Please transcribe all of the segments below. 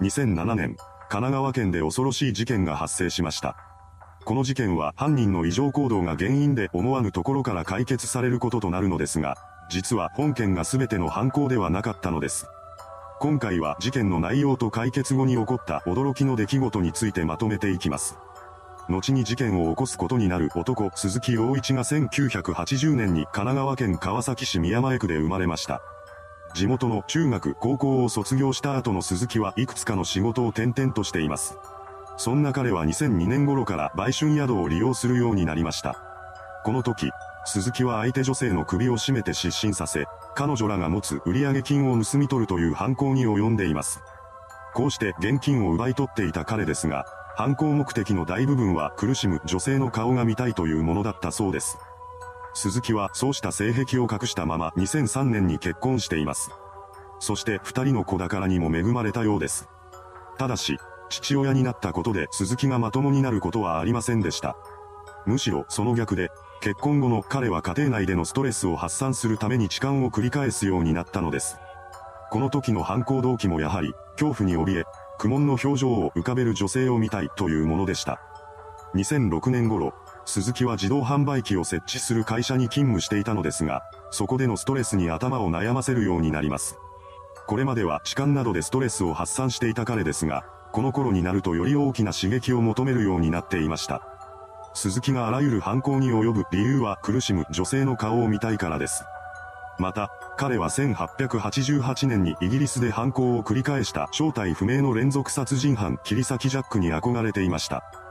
2007年、神奈川県で恐ろしい事件が発生しました。この事件は犯人の異常行動が原因で思わぬところから解決されることとなるのですが、実は本件が全ての犯行ではなかったのです。今回は事件の内容と解決後に起こった驚きの出来事についてまとめていきます。後に事件を起こすことになる男、鈴木陽一が1980年に神奈川県川崎市宮前区で生まれました。地元の中学、高校を卒業した後の鈴木はいくつかの仕事を転々としています。そんな彼は2002年頃から売春宿を利用するようになりました。この時、鈴木は相手女性の首を絞めて失神させ、彼女らが持つ売上金を盗み取るという犯行に及んでいます。こうして現金を奪い取っていた彼ですが、犯行目的の大部分は苦しむ女性の顔が見たいというものだったそうです。鈴木はそうした性癖を隠したまま2003年に結婚しています。そして二人の子宝にも恵まれたようです。ただし、父親になったことで鈴木がまともになることはありませんでした。むしろその逆で、結婚後の彼は家庭内でのストレスを発散するために痴漢を繰り返すようになったのです。この時の犯行動機もやはり、恐怖に怯え、苦悶の表情を浮かべる女性を見たいというものでした。2006年頃、鈴木は自動販売機を設置する会社に勤務していたのですが、そこでのストレスに頭を悩ませるようになります。これまでは痴漢などでストレスを発散していた彼ですが、この頃になるとより大きな刺激を求めるようになっていました。鈴木があらゆる犯行に及ぶ理由は苦しむ女性の顔を見たいからです。また、彼は1888年にイギリスで犯行を繰り返した正体不明の連続殺人犯切り裂きジャックに憧れていました。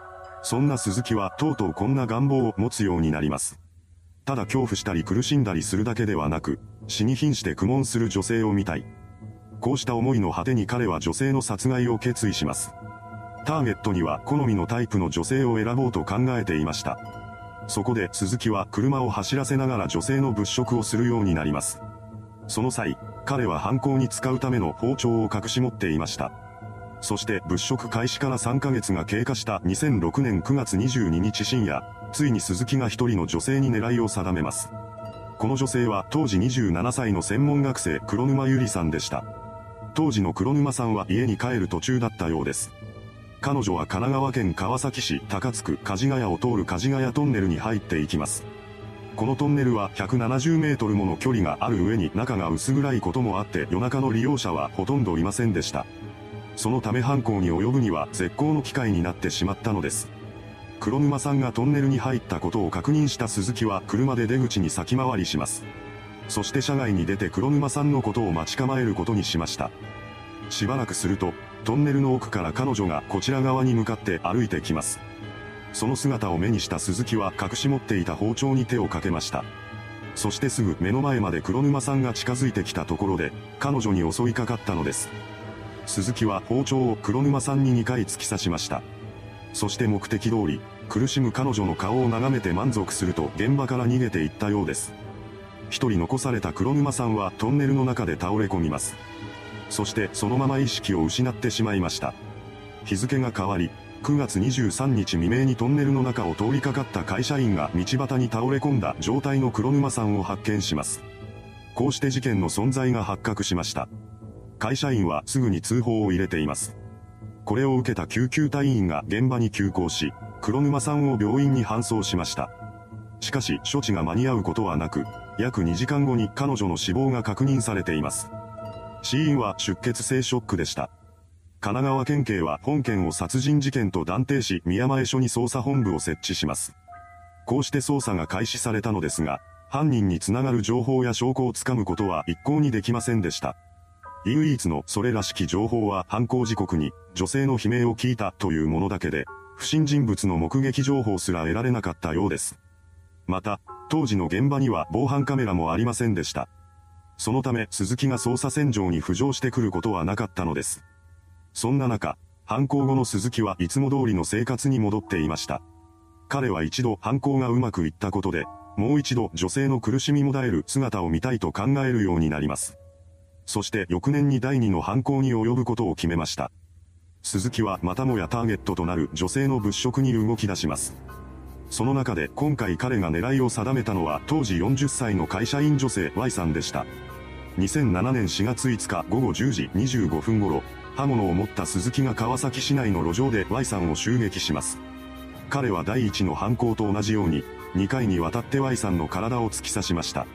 そんな鈴木はとうとうこんな願望を持つようになります。ただ恐怖したり苦しんだりするだけではなく、死に瀕して苦悶する女性を見たい。こうした思いの果てに彼は女性の殺害を決意します。ターゲットには好みのタイプの女性を選ぼうと考えていました。そこで鈴木は車を走らせながら女性の物色をするようになります。その際、彼は犯行に使うための包丁を隠し持っていました。そして物色開始から3ヶ月が経過した2006年9月22日深夜、ついに鈴木が一人の女性に狙いを定めます。この女性は当時27歳の専門学生黒沼ゆりさんでした。当時の黒沼さんは家に帰る途中だったようです。彼女は神奈川県川崎市高津区梶ヶ谷を通る梶ヶ谷トンネルに入っていきます。このトンネルは170メートルもの距離がある上に中が薄暗いこともあって夜中の利用者はほとんどいませんでした。そのため犯行に及ぶには絶好の機会になってしまったのです。黒沼さんがトンネルに入ったことを確認した鈴木は車で出口に先回りします。そして車外に出て黒沼さんのことを待ち構えることにしました。しばらくすると、トンネルの奥から彼女がこちら側に向かって歩いてきます。その姿を目にした鈴木は隠し持っていた包丁に手をかけました。そしてすぐ目の前まで黒沼さんが近づいてきたところで、彼女に襲いかかったのです。鈴木は包丁を黒沼さんに2回突き刺しました。そして目的通り、苦しむ彼女の顔を眺めて満足すると現場から逃げていったようです。一人残された黒沼さんはトンネルの中で倒れ込みます。そしてそのまま意識を失ってしまいました。日付が変わり、9月23日未明にトンネルの中を通りかかった会社員が道端に倒れ込んだ状態の黒沼さんを発見します。こうして事件の存在が発覚しました。会社員はすぐに通報を入れています。これを受けた救急隊員が現場に急行し、黒沼さんを病院に搬送しました。しかし処置が間に合うことはなく、約2時間後に彼女の死亡が確認されています。死因は出血性ショックでした。神奈川県警は本件を殺人事件と断定し宮前署に捜査本部を設置します。こうして捜査が開始されたのですが、犯人につながる情報や証拠をつかむことは一向にできませんでした。唯一のそれらしき情報は犯行時刻に女性の悲鳴を聞いたというものだけで、不審人物の目撃情報すら得られなかったようです。また、当時の現場には防犯カメラもありませんでした。そのため鈴木が捜査線上に浮上してくることはなかったのです。そんな中、犯行後の鈴木はいつも通りの生活に戻っていました。彼は一度犯行がうまくいったことで、もう一度女性の苦しみもだえる姿を見たいと考えるようになります。そして翌年に第二の犯行に及ぶことを決めました。鈴木はまたもやターゲットとなる女性の物色に動き出します。その中で今回彼が狙いを定めたのは当時40歳の会社員女性 Y さんでした。2007年4月5日午後10時25分頃、刃物を持った鈴木が川崎市内の路上で Y さんを襲撃します。彼は第一の犯行と同じように、2回にわたって Y さんの体を突き刺しました。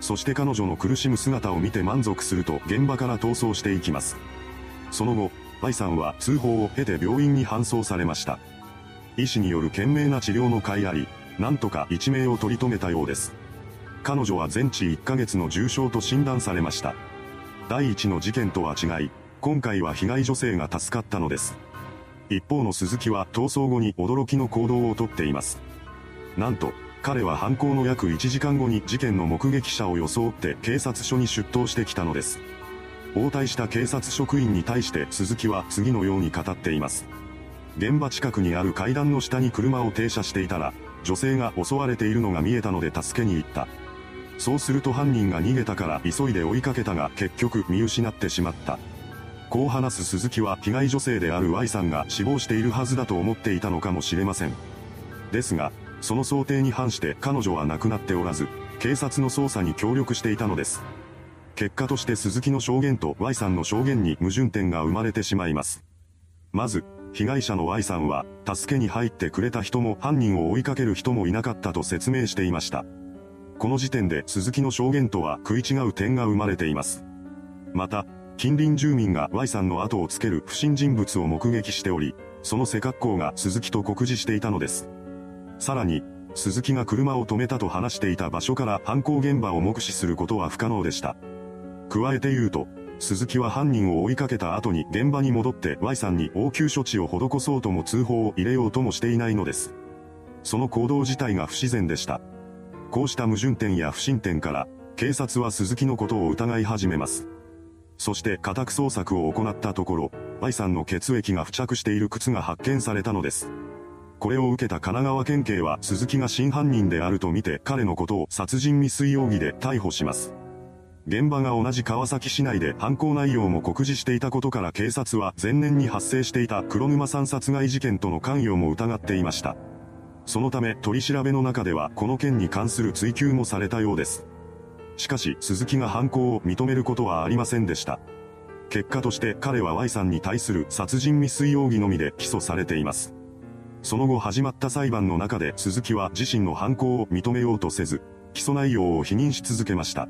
そして彼女の苦しむ姿を見て満足すると現場から逃走していきます。その後、Y さんは通報を経て病院に搬送されました。医師による懸命な治療の甲斐あり、なんとか一命を取り留めたようです。彼女は全治1ヶ月の重傷と診断されました。第一の事件とは違い、今回は被害女性が助かったのです。一方の鈴木は逃走後に驚きの行動をとっています。なんと、彼は犯行の約1時間後に事件の目撃者を装って警察署に出頭してきたのです。応対した警察職員に対して鈴木は次のように語っています。現場近くにある階段の下に車を停車していたら、女性が襲われているのが見えたので助けに行った。そうすると犯人が逃げたから急いで追いかけたが結局見失ってしまった。こう話す鈴木は被害女性である Y さんが死亡しているはずだと思っていたのかもしれません。ですが、その想定に反して彼女は亡くなっておらず、警察の捜査に協力していたのです。結果として鈴木の証言と Y さんの証言に矛盾点が生まれてしまいます。まず、被害者の Y さんは、助けに入ってくれた人も犯人を追いかける人もいなかったと説明していました。この時点で鈴木の証言とは食い違う点が生まれています。また、近隣住民が Y さんの後をつける不審人物を目撃しており、その背格好が鈴木と告示していたのです。さらに、鈴木が車を止めたと話していた場所から犯行現場を目視することは不可能でした。加えて言うと、鈴木は犯人を追いかけた後に現場に戻って Y さんに応急処置を施そうとも通報を入れようともしていないのです。その行動自体が不自然でした。こうした矛盾点や不審点から、警察は鈴木のことを疑い始めます。そして家宅捜索を行ったところ、Y さんの血液が付着している靴が発見されたのです。これを受けた神奈川県警は鈴木が真犯人であるとみて彼のことを殺人未遂容疑で逮捕します。現場が同じ川崎市内で犯行内容も告示していたことから警察は前年に発生していた黒沼さん殺害事件との関与も疑っていました。そのため取り調べの中ではこの件に関する追及もされたようです。しかし鈴木が犯行を認めることはありませんでした。結果として彼は Y さんに対する殺人未遂容疑のみで起訴されています。その後始まった裁判の中で鈴木は自身の犯行を認めようとせず、起訴内容を否認し続けました。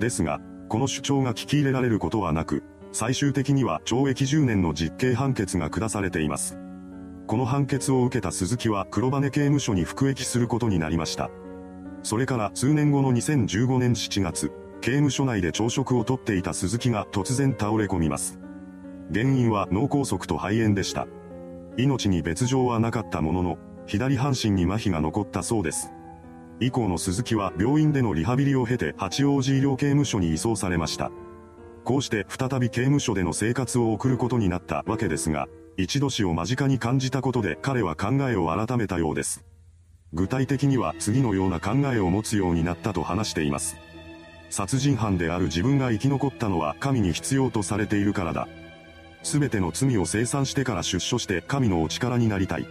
ですが、この主張が聞き入れられることはなく、最終的には懲役10年の実刑判決が下されています。この判決を受けた鈴木は黒羽刑務所に服役することになりました。それから数年後の2015年7月、刑務所内で朝食をとっていた鈴木が突然倒れ込みます。原因は脳梗塞と肺炎でした。命に別状はなかったものの、左半身に麻痺が残ったそうです。以降の鈴木は病院でのリハビリを経て八王子医療刑務所に移送されました。こうして再び刑務所での生活を送ることになったわけですが、一度死を間近に感じたことで彼は考えを改めたようです。具体的には次のような考えを持つようになったと話しています。殺人犯である自分が生き残ったのは神に必要とされているからだ。すべての罪を清算してから出所して神のお力になりたい。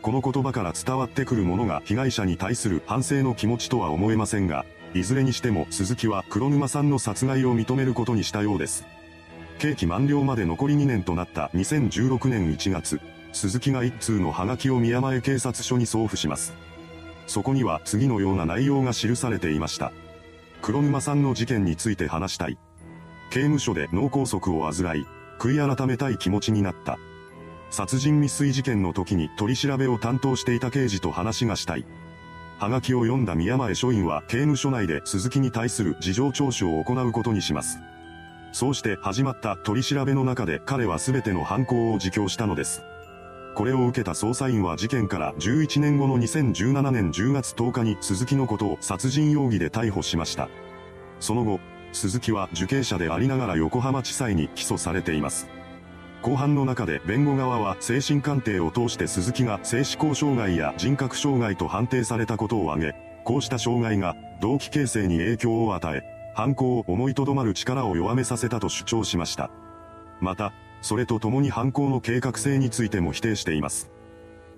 この言葉から伝わってくるものが被害者に対する反省の気持ちとは思えませんが、いずれにしても鈴木は黒沼さんの殺害を認めることにしたようです。刑期満了まで残り2年となった2016年1月、鈴木が一通のハガキを宮前警察署に送付します。そこには次のような内容が記されていました。黒沼さんの事件について話したい。刑務所で脳梗塞を患い、悔い改めたい気持ちになった。殺人未遂事件の時に取り調べを担当していた刑事と話がしたい。はがきを読んだ宮前署員は刑務所内で鈴木に対する事情聴取を行うことにします。そうして始まった取り調べの中で彼は全ての犯行を自供したのです。これを受けた捜査員は事件から11年後の2017年10月10日に鈴木のことを殺人容疑で逮捕しました。その後、鈴木は受刑者でありながら横浜地裁に起訴されています。後半の中で弁護側は精神鑑定を通して鈴木が性思考障害や人格障害と判定されたことを挙げ、こうした障害が動機形成に影響を与え、犯行を思いとどまる力を弱めさせたと主張しました。また、それと共に犯行の計画性についても否定しています。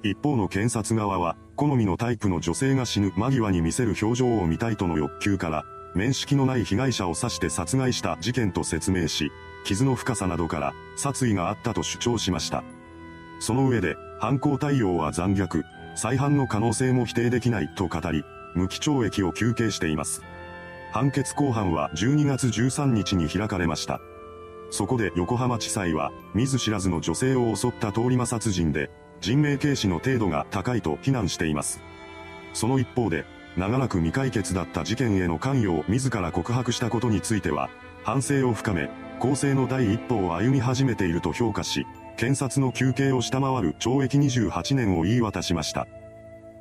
一方の検察側は、好みのタイプの女性が死ぬ間際に見せる表情を見たいとの欲求から、面識のない被害者を刺して殺害した事件と説明し、傷の深さなどから殺意があったと主張しました。その上で、犯行対応は残虐、再犯の可能性も否定できないと語り、無期懲役を求刑しています。判決公判は12月13日に開かれました。そこで横浜地裁は、見ず知らずの女性を襲った通り魔殺人で、人命軽視の程度が高いと非難しています。その一方で、長らく未解決だった事件への関与を自ら告白したことについては、反省を深め、公正の第一歩を歩み始めていると評価し、検察の求刑を下回る懲役28年を言い渡しました。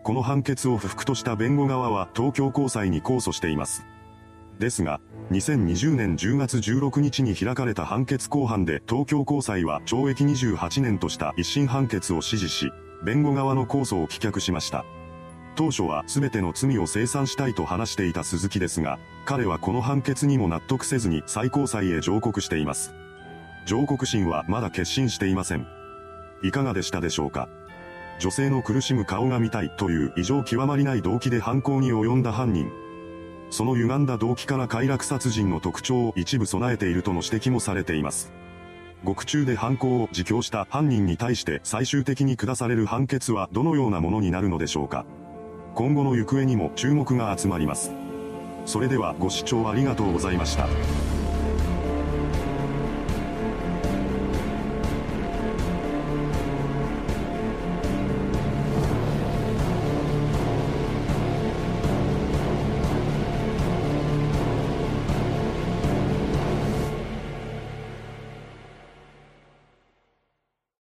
この判決を不服とした弁護側は東京高裁に控訴しています。ですが、2020年10月16日に開かれた判決公判で東京高裁は懲役28年とした一審判決を支持し、弁護側の控訴を棄却しました。当初は全ての罪を清算したいと話していた鈴木ですが、彼はこの判決にも納得せずに最高裁へ上告しています。上告審はまだ決心していません。いかがでしたでしょうか？女性の苦しむ顔が見たいという異常極まりない動機で犯行に及んだ犯人。その歪んだ動機から快楽殺人の特徴を一部備えているとの指摘もされています。獄中で犯行を自供した犯人に対して最終的に下される判決はどのようなものになるのでしょうか？今後の行方にも注目が集まります。それではご視聴ありがとうございました。